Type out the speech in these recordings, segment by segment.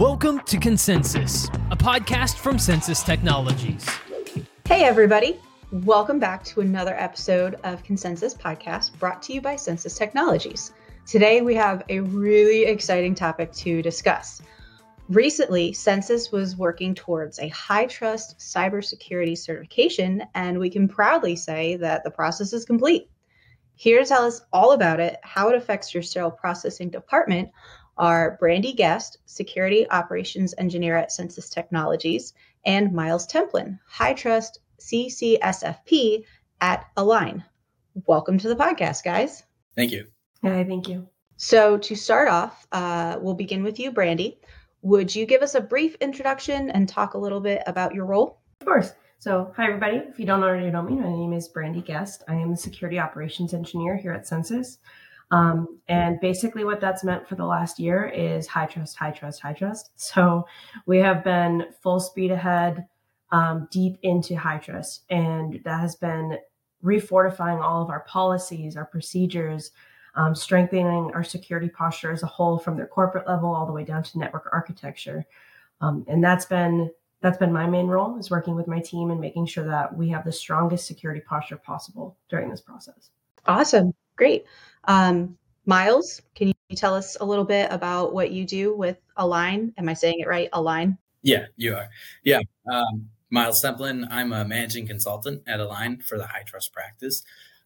Welcome to ConCensis, a podcast from Censis Technologies. Hey, everybody. Welcome back to another episode of ConCensis Podcast brought to you by Censis Technologies. Today, we have a really exciting topic to discuss. Recently, Censis was working towards a HITRUST cybersecurity certification, and we can proudly say that the process is complete. Here to tell us all about it, how it affects your sterile processing department, are Brandi Guest, Security Operations Engineer at Censis Technologies, and Myles Templin, HITRUST CCSFP at A-LIGN. Welcome to the podcast, guys. Thank you. Hi, thank you. So, to start off, uh, we'll begin with you, Brandi. Would you give us a brief introduction and talk a little bit about your role? Of course. So, hi, everybody. If you don't already know me, my name is Brandi Guest. I am the Security Operations Engineer here at Censis. Um, and basically, what that's meant for the last year is HITRUST, high trust, HITRUST. So, we have been full speed ahead um, deep into HITRUST. And that has been refortifying all of our policies, our procedures, um, strengthening our security posture as a whole from their corporate level all the way down to network architecture. Um, and that's been that's been my main role is working with my team and making sure that we have the strongest security posture possible during this process. Awesome. Great. Um, Myles, can you tell us a little bit about what you do with A-LIGN? Am I saying it right? A-LIGN? Yeah, you are. Yeah. Um, Myles Templin. I'm a managing consultant at A-LIGN for the HITRUST practice.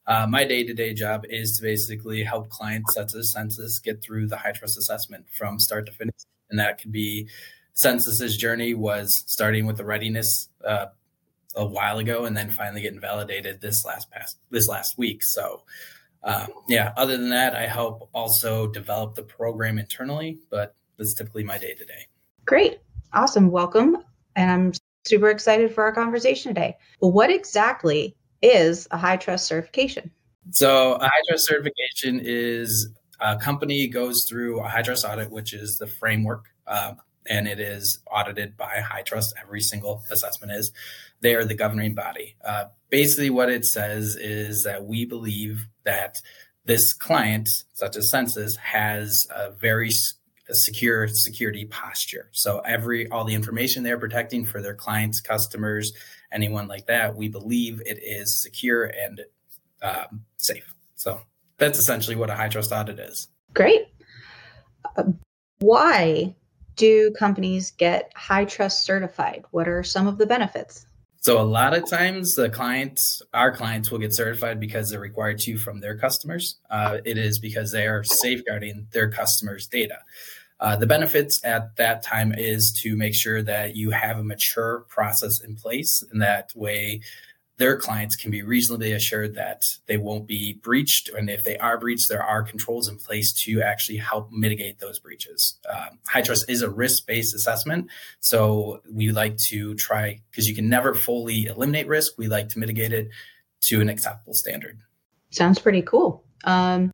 Uh, my day to day job is to basically help clients such as Censis get through the HITRUST assessment from start to finish. And that could be Censis's journey was starting with the readiness uh, a while ago and then finally getting validated this last past this last week. So, uh, yeah, other than that, I help also develop the program internally, but this is typically my day to day. Great. Awesome. Welcome. And I'm super excited for our conversation today. But what exactly is a HITRUST certification? So, a HITRUST certification is a company goes through a HITRUST audit, which is the framework, uh, and it is audited by HITRUST. Every single assessment is. They are the governing body. Uh, basically, what it says is that we believe that this client, such as Censis, has a very a secure security posture. So every all the information they're protecting for their clients, customers, anyone like that, we believe it is secure and um, safe. So that's essentially what a HITRUST audit is. Great. Uh, why do companies get HITRUST certified? What are some of the benefits? So a lot of times the clients, our clients will get certified because they're required to from their customers. Uh, it is because they are safeguarding their customers' data. Uh, the benefits at that time is to make sure that you have a mature process in place, and that way their clients can be reasonably assured that they won't be breached. And if they are breached, there are controls in place to actually help mitigate those breaches. Um, Trust is a risk based assessment. So we like to try, because you can never fully eliminate risk, we like to mitigate it to an acceptable standard. Sounds pretty cool. Um,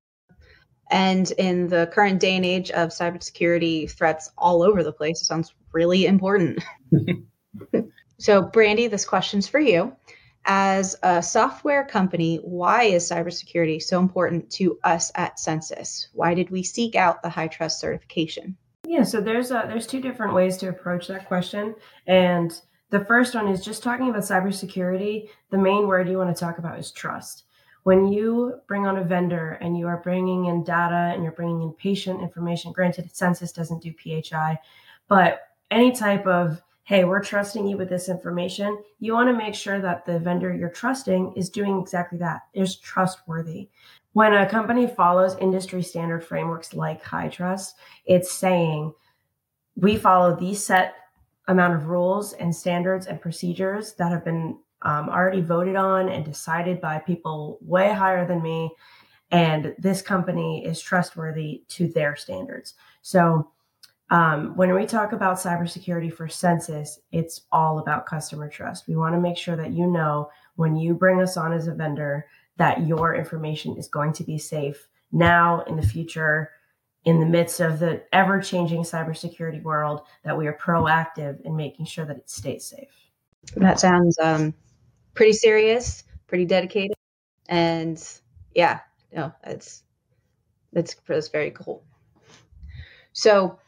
and in the current day and age of cybersecurity threats all over the place, it sounds really important. so, Brandi, this question's for you. As a software company, why is cybersecurity so important to us at Censis? Why did we seek out the HITRUST certification? Yeah, so there's a, there's two different ways to approach that question, and the first one is just talking about cybersecurity. The main word you want to talk about is trust. When you bring on a vendor and you are bringing in data and you're bringing in patient information, granted, Censis doesn't do PHI, but any type of hey, we're trusting you with this information, you want to make sure that the vendor you're trusting is doing exactly that, is trustworthy. When a company follows industry standard frameworks like HITRUST, it's saying we follow these set amount of rules and standards and procedures that have been um, already voted on and decided by people way higher than me. And this company is trustworthy to their standards. So um, when we talk about cybersecurity for Censis, it's all about customer trust. We want to make sure that you know when you bring us on as a vendor that your information is going to be safe now, in the future, in the midst of the ever changing cybersecurity world, that we are proactive in making sure that it stays safe. That sounds um, pretty serious, pretty dedicated, and yeah, no, it's it's, it's very cool. So,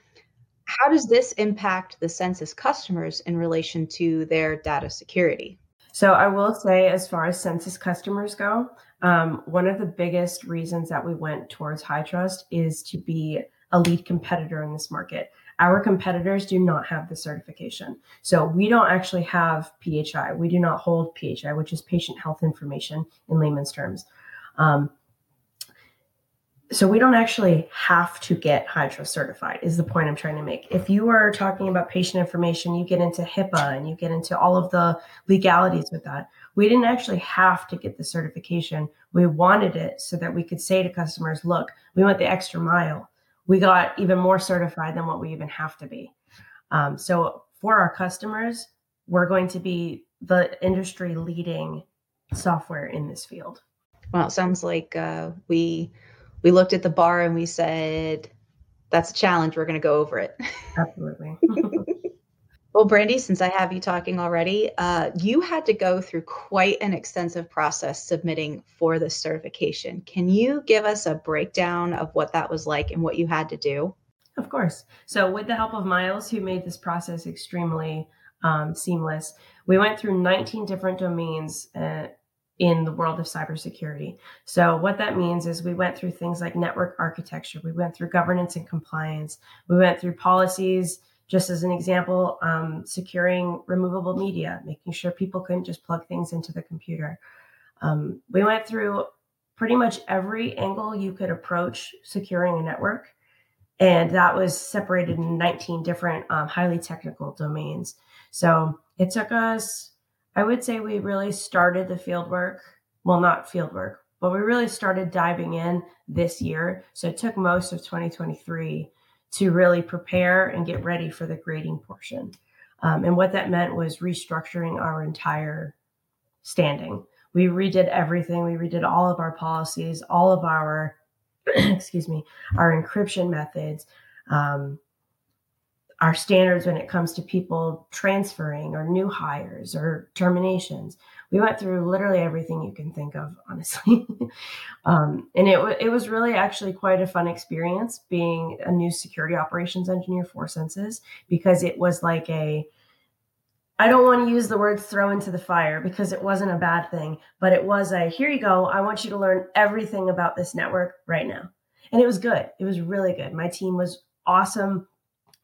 how does this impact the Censis customers in relation to their data security? So I will say, as far as Censis customers go, um, one of the biggest reasons that we went towards HITRUST is to be a lead competitor in this market. Our competitors do not have the certification. So we don't actually have PHI. We do not hold PHI, which is patient health information in layman's terms. Um, so we don't actually have to get HITRUST certified is the point i'm trying to make. If you are talking about patient information you get into hipaa and you get into all of the legalities with that. We didn't actually have to get the certification. We wanted it so that we could say to customers look we went the extra mile. We got even more certified than what we even have to be. Um, so for our customers we're going to be the industry leading software in this field. Well it sounds like uh, we we looked at the bar and we said, that's a challenge. We're going to go over it. Absolutely. well, Brandi, since I have you talking already, uh, you had to go through quite an extensive process submitting for this certification. Can you give us a breakdown of what that was like and what you had to do? Of course. So, with the help of Myles, who made this process extremely um, seamless, we went through 19 different domains. Uh, in the world of cybersecurity. So, what that means is we went through things like network architecture, we went through governance and compliance, we went through policies. Just as an example, um, securing removable media, making sure people couldn't just plug things into the computer. Um, we went through pretty much every angle you could approach securing a network. And that was separated in 19 different um, highly technical domains. So it took us I would say we really started the field work. Well, not field work, but we really started diving in this year. So it took most of 2023 to really prepare and get ready for the grading portion. Um, and what that meant was restructuring our entire standing. We redid everything. We redid all of our policies, all of our, excuse me, our encryption methods, um, our standards when it comes to people transferring or new hires or terminations. We went through literally everything you can think of, honestly. um, and it, it was really actually quite a fun experience being a new security operations engineer for Censis because it was like a, I don't want to use the word throw into the fire because it wasn't a bad thing, but it was a here you go. I want you to learn everything about this network right now. And it was good. It was really good. My team was awesome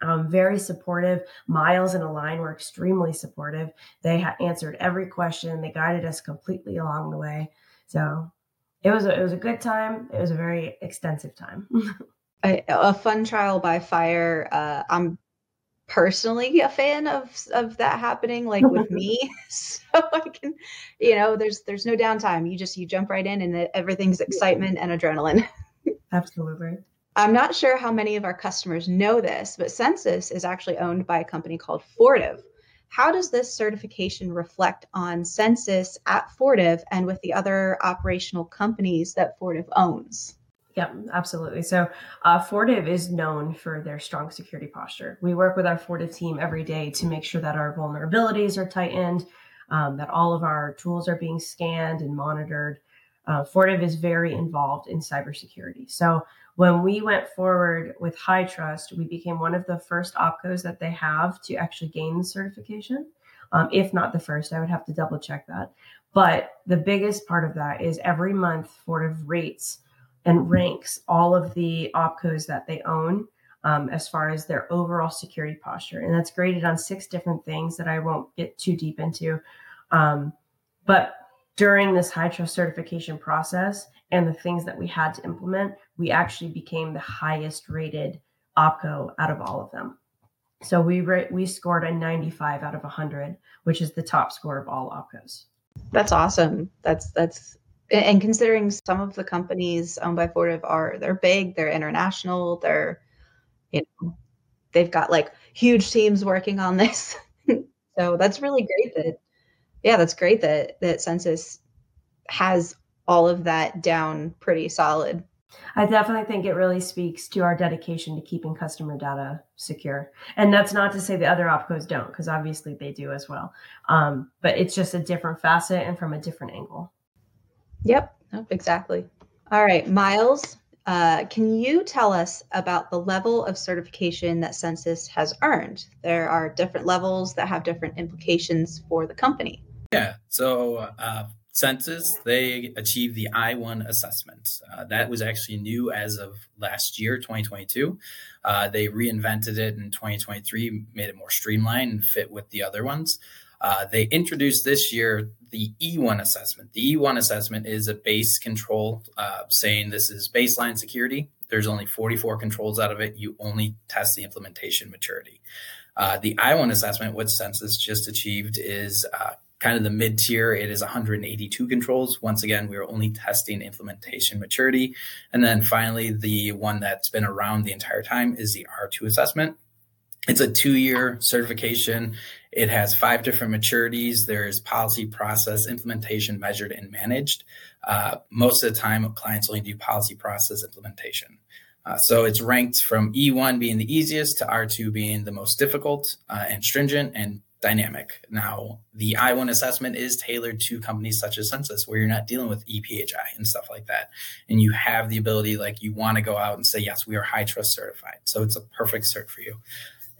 um, very supportive. Myles and A-LIGN were extremely supportive. They ha- answered every question. They guided us completely along the way. So it was a, it was a good time. It was a very extensive time. a, a, fun trial by fire. Uh, I'm personally a fan of of that happening, like with me. so I can, you know, there's there's no downtime. You just you jump right in, and everything's excitement and adrenaline. Absolutely. I'm not sure how many of our customers know this, but Censis is actually owned by a company called Fortive. How does this certification reflect on Censis at Fortive and with the other operational companies that Fortive owns? Yeah, absolutely. So, uh, Fortive is known for their strong security posture. We work with our Fortive team every day to make sure that our vulnerabilities are tightened, um, that all of our tools are being scanned and monitored. Uh, Fortive is very involved in cybersecurity. So, when we went forward with HITRUST, we became one of the first opcos that they have to actually gain the certification. Um, if not the first, I would have to double check that. But the biggest part of that is every month Fortive rates and ranks all of the opcos that they own um, as far as their overall security posture. And that's graded on six different things that I won't get too deep into. Um, but during this high trust certification process, and the things that we had to implement, we actually became the highest rated OPCO out of all of them. So we ra- we scored a 95 out of 100, which is the top score of all OPCOs. That's awesome. That's that's and considering some of the companies owned by Fortive are they're big, they're international, they're you know they've got like huge teams working on this. so that's really great that yeah, that's great that that Censis has all of that down pretty solid. I definitely think it really speaks to our dedication to keeping customer data secure. And that's not to say the other opcos don't, because obviously they do as well. Um, but it's just a different facet and from a different angle. Yep, exactly. All right, Myles, Uh, can you tell us about the level of certification that Censis has earned? There are different levels that have different implications for the company. Yeah. So, uh, Censis, they achieved the I1 assessment. Uh, that was actually new as of last year, 2022. Uh, they reinvented it in 2023, made it more streamlined and fit with the other ones. Uh, they introduced this year the E1 assessment. The E1 assessment is a base control uh, saying this is baseline security. There's only 44 controls out of it. You only test the implementation maturity. Uh, the I1 assessment, what Censis just achieved, is kind of the mid tier. It is 182 controls. Once again, we are only testing implementation maturity. And then finally, the one that's been around the entire time is the R2 assessment. It's a two year certification. It has five different maturities. There's policy, process, implementation, measured, and managed. Uh, most of the time, clients only do policy, process, implementation. Uh, so it's ranked from E1 being the easiest to R2 being the most difficult uh, and stringent and dynamic. Now, the I1 assessment is tailored to companies such as Censis, where you're not dealing with EPHI and stuff like that. And you have the ability, like, you want to go out and say, yes, we are HITRUST certified. So it's a perfect cert for you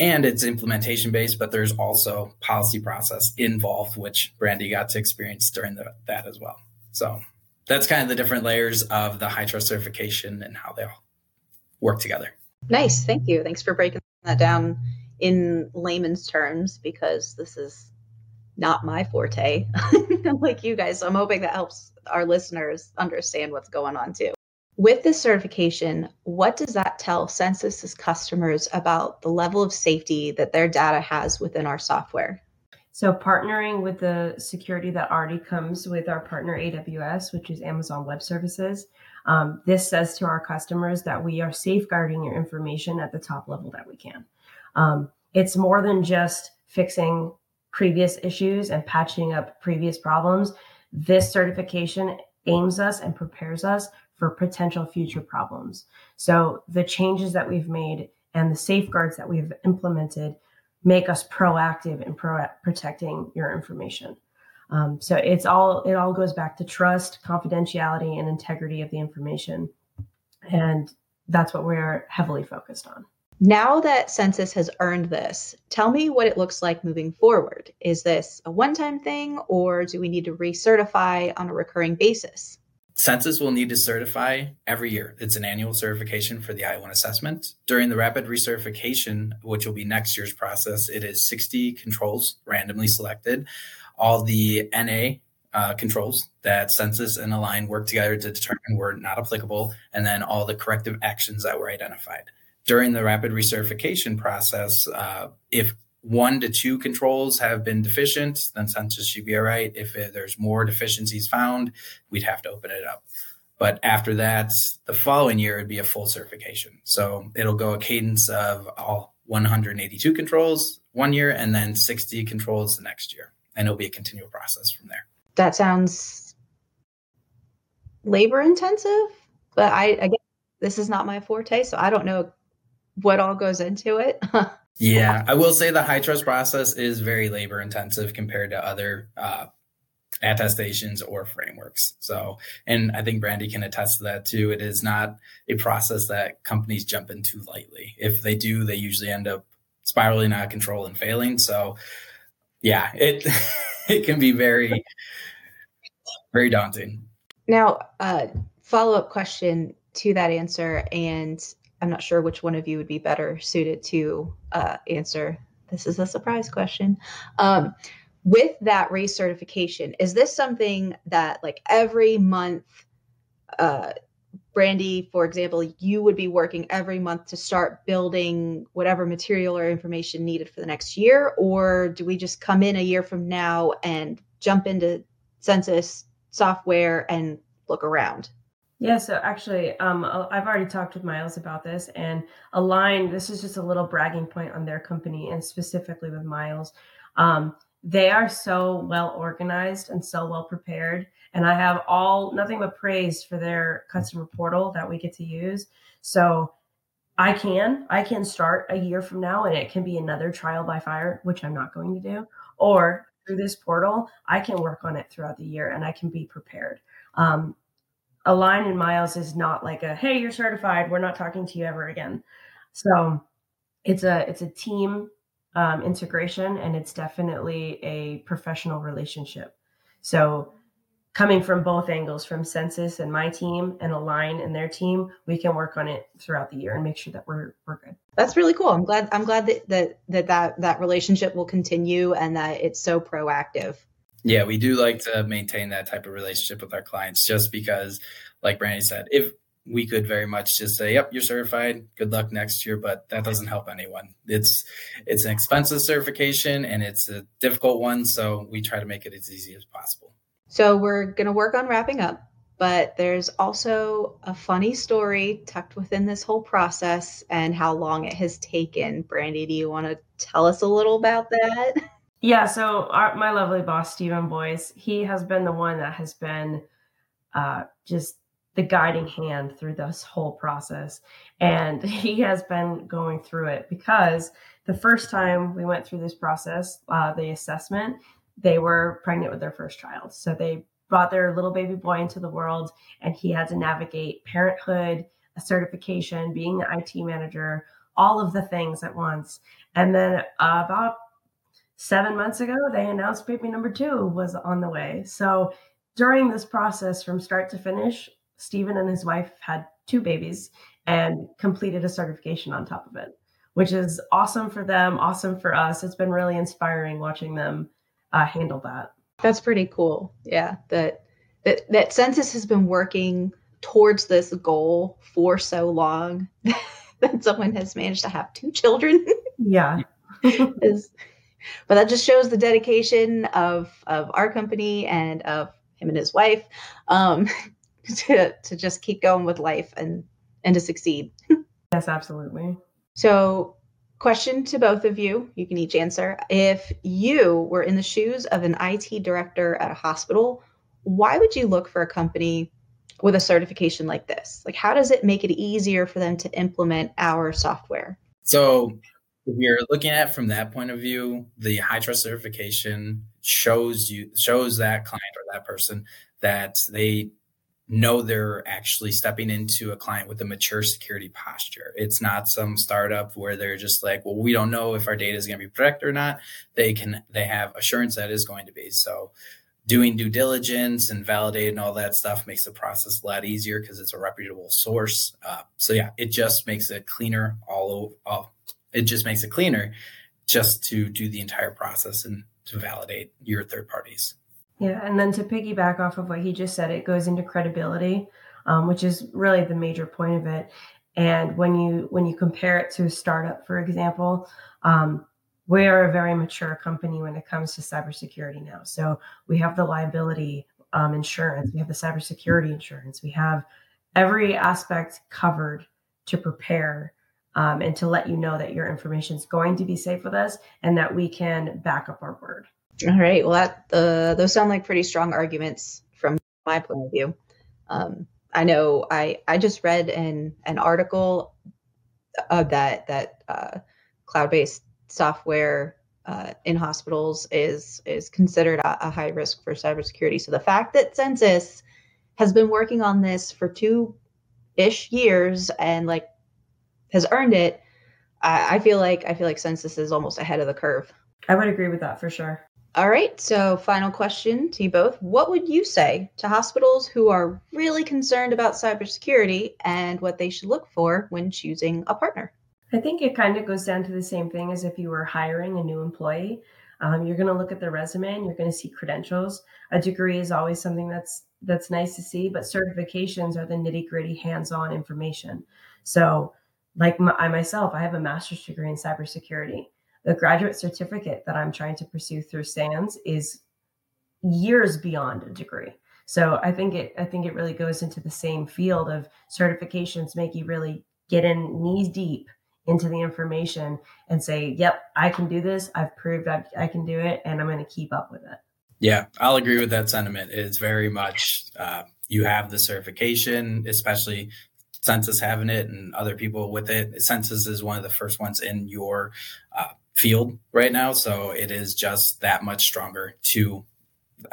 and it's implementation based, but there's also policy process involved, which Brandi got to experience during the, that as well. So that's kind of the different layers of the HITRUST certification and how they all work together. Nice. Thank you. Thanks for breaking that down in layman's terms because this is not my forte like you guys. So I'm hoping that helps our listeners understand what's going on too. With this certification, what does that tell Censis's customers about the level of safety that their data has within our software? So, partnering with the security that already comes with our partner AWS, which is Amazon Web Services, um, this says to our customers that we are safeguarding your information at the top level that we can. Um, it's more than just fixing previous issues and patching up previous problems. This certification aims us and prepares us for potential future problems. So the changes that we've made and the safeguards that we've implemented make us proactive in pro- protecting your information. Um, so it's all it all goes back to trust, confidentiality, and integrity of the information, and that's what we're heavily focused on. Now that Censis has earned this, tell me what it looks like moving forward. Is this a one-time thing, or do we need to recertify on a recurring basis? Censis will need to certify every year. It's an annual certification for the I1 assessment. During the rapid recertification, which will be next year's process, it is 60 controls randomly selected. All the NA uh, controls that Censis and A-LIGN work together to determine were not applicable, and then all the corrective actions that were identified. During the rapid recertification process, uh, if one to two controls have been deficient, then Censis should be all right. If there's more deficiencies found, we'd have to open it up. But after that, the following year would be a full certification. So it'll go a cadence of all 182 controls one year and then 60 controls the next year. And it'll be a continual process from there. That sounds labor intensive, but I again, this is not my forte, so I don't know what all goes into it. Yeah, I will say the HITRUST process is very labor intensive compared to other uh, attestations or frameworks. So, and I think Brandi can attest to that too. It is not a process that companies jump into lightly. If they do, they usually end up spiraling out of control and failing. So, yeah, it it can be very very daunting. Now, uh, follow up question to that answer, and I'm not sure which one of you would be better suited to uh, answer. This is a surprise question. Um, with that race certification, is this something that, like, every month, uh, Brandi, for example, you would be working every month to start building whatever material or information needed for the next year? Or do we just come in a year from now and jump into Censis software and look around? Yeah, so actually, um, I've already talked with Myles about this, and A-LIGN. This is just a little bragging point on their company, and specifically with Myles. Um, they are so well organized and so well prepared, and I have all nothing but praise for their customer portal that we get to use. So I can I can start a year from now, and it can be another trial by fire, which I'm not going to do, or through this portal, I can work on it throughout the year, and I can be prepared. Um, A-LIGN and Myles is not like a hey, you're certified. We're not talking to you ever again. So it's a it's a team um, integration, and it's definitely a professional relationship. So coming from both angles, from Censis and my team, and A-LIGN and their team, we can work on it throughout the year and make sure that we're we're good. That's really cool. I'm glad I'm glad that that that that, that relationship will continue and that it's so proactive. Yeah, we do like to maintain that type of relationship with our clients just because, like Brandi said, if we could very much just say, "Yep, you're certified. Good luck next year," but that doesn't help anyone. It's it's an expensive certification and it's a difficult one, so we try to make it as easy as possible. So we're going to work on wrapping up, but there's also a funny story tucked within this whole process and how long it has taken. Brandi, do you want to tell us a little about that? Yeah, so our, my lovely boss, Stephen Boyce, he has been the one that has been uh, just the guiding hand through this whole process. And he has been going through it because the first time we went through this process, uh, the assessment, they were pregnant with their first child. So they brought their little baby boy into the world, and he had to navigate parenthood, a certification, being the IT manager, all of the things at once. And then uh, about seven months ago, they announced baby number two was on the way. So during this process, from start to finish, Stephen and his wife had two babies and completed a certification on top of it, which is awesome for them, awesome for us. It's been really inspiring watching them uh, handle that. That's pretty cool. Yeah, that that that Censis has been working towards this goal for so long that someone has managed to have two children. Yeah. is, but that just shows the dedication of of our company and of him and his wife. Um, to to just keep going with life and and to succeed. yes, absolutely. So, question to both of you, you can each answer. If you were in the shoes of an IT director at a hospital, why would you look for a company with a certification like this? Like how does it make it easier for them to implement our software? So, if you're looking at from that point of view, the HITRUST certification shows you shows that client or that person that they know they're actually stepping into a client with a mature security posture. It's not some startup where they're just like, well, we don't know if our data is going to be protected or not. They can they have assurance that is going to be. So doing due diligence and validating all that stuff makes the process a lot easier because it's a reputable source. Uh, so yeah, it just makes it cleaner all over. All, it just makes it cleaner just to do the entire process and to validate your third parties. Yeah, and then to piggyback off of what he just said, it goes into credibility, um, which is really the major point of it. And when you when you compare it to a startup, for example, um, we are a very mature company when it comes to cybersecurity now. So we have the liability um, insurance, we have the cybersecurity insurance, we have every aspect covered to prepare um, and to let you know that your information is going to be safe with us and that we can back up our word. All right. Well, that uh, those sound like pretty strong arguments from my point of view. Um, I know I I just read an an article of that that uh, cloud based software uh, in hospitals is is considered a, a, high risk for cybersecurity. So the fact that Censis has been working on this for two ish years and like has earned it, I, I feel like I feel like Censis is almost ahead of the curve. I would agree with that for sure. All right. So, final question to you both. What would you say to hospitals who are really concerned about cybersecurity and what they should look for when choosing a partner? I think it kind of goes down to the same thing as if you were hiring a new employee. Um, you're going to look at their resume and you're going to see credentials. A degree is always something that's that's nice to see, but certifications are the nitty gritty, hands on information. So, like my, I myself, I have a master's degree in cybersecurity the graduate certificate that I'm trying to pursue through SANS is years beyond a degree. So I think it I think it really goes into the same field of certifications make you really get in knees deep into the information and say, "Yep, I can do this. I've proved I, I can do it, and I'm going to keep up with it." Yeah, I'll agree with that sentiment. It's very much uh, you have the certification, especially Censis having it and other people with it. Censis is one of the first ones in your uh, field right now. So it is just that much stronger to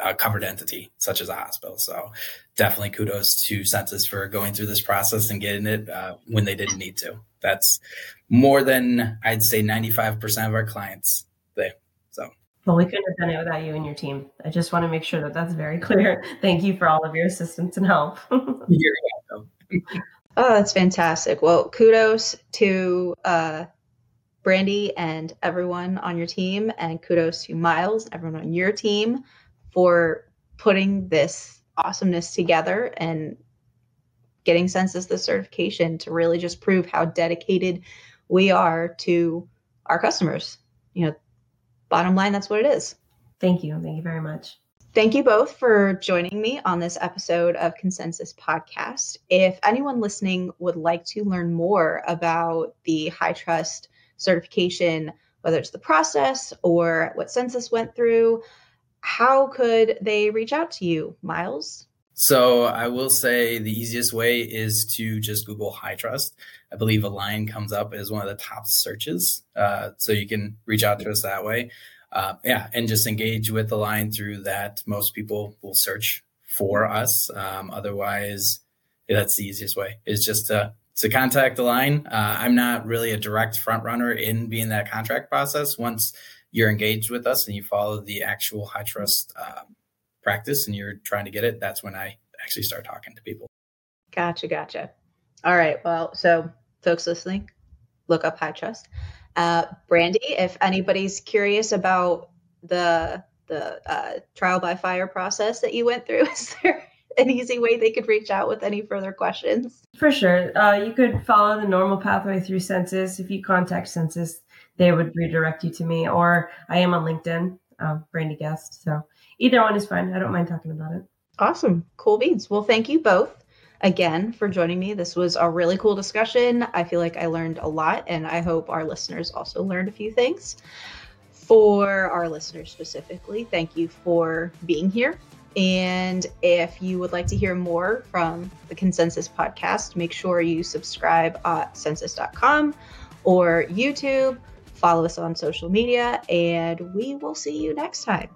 a covered entity such as a hospital. So definitely kudos to Censis for going through this process and getting it uh, when they didn't need to. That's more than I'd say 95% of our clients. They so. Well, we couldn't have done it without you and your team. I just want to make sure that that's very clear. Thank you for all of your assistance and help. You're welcome. Oh, that's fantastic. Well, kudos to uh, Brandi and everyone on your team, and kudos to Myles, everyone on your team for putting this awesomeness together and getting Censis the certification to really just prove how dedicated we are to our customers. You know bottom line that's what it is. Thank you. Thank you very much Thank you both for joining me on this episode of ConCensis Podcast. If anyone listening would like to learn more about the HITRUST certification, whether it's the process or what Censis went through, how could they reach out to you, Myles? So I will say the easiest way is to just Google HITRUST. I believe A-LIGN comes up as one of the top searches. Uh, so you can reach out to us that way. Uh, yeah, and just engage with the line through that. Most people will search for us. Um, otherwise, yeah, that's the easiest way is just to to contact A-LIGN. Uh, I'm not really a direct front runner in being that contract process. Once you're engaged with us and you follow the actual HITRUST um, practice and you're trying to get it, that's when I actually start talking to people. Gotcha, gotcha. All right. Well, so folks listening, look up HITRUST. Uh, Brandi, if anybody's curious about the the uh, trial by fire process that you went through, is there an easy way they could reach out with any further questions? For sure. Uh, you could follow the normal pathway through Censis. If you contact Censis, they would redirect you to me, or I am on LinkedIn, uh, Brandi Guest. So either one is fine. I don't mind talking about it. Awesome. Cool beans. Well, thank you both again for joining me. This was a really cool discussion. I feel like I learned a lot, and I hope our listeners also learned a few things. For our listeners specifically, thank you for being here. And if you would like to hear more from the ConCensis podcast, make sure you subscribe at censis.com or YouTube follow us on social media, and we will see you next time.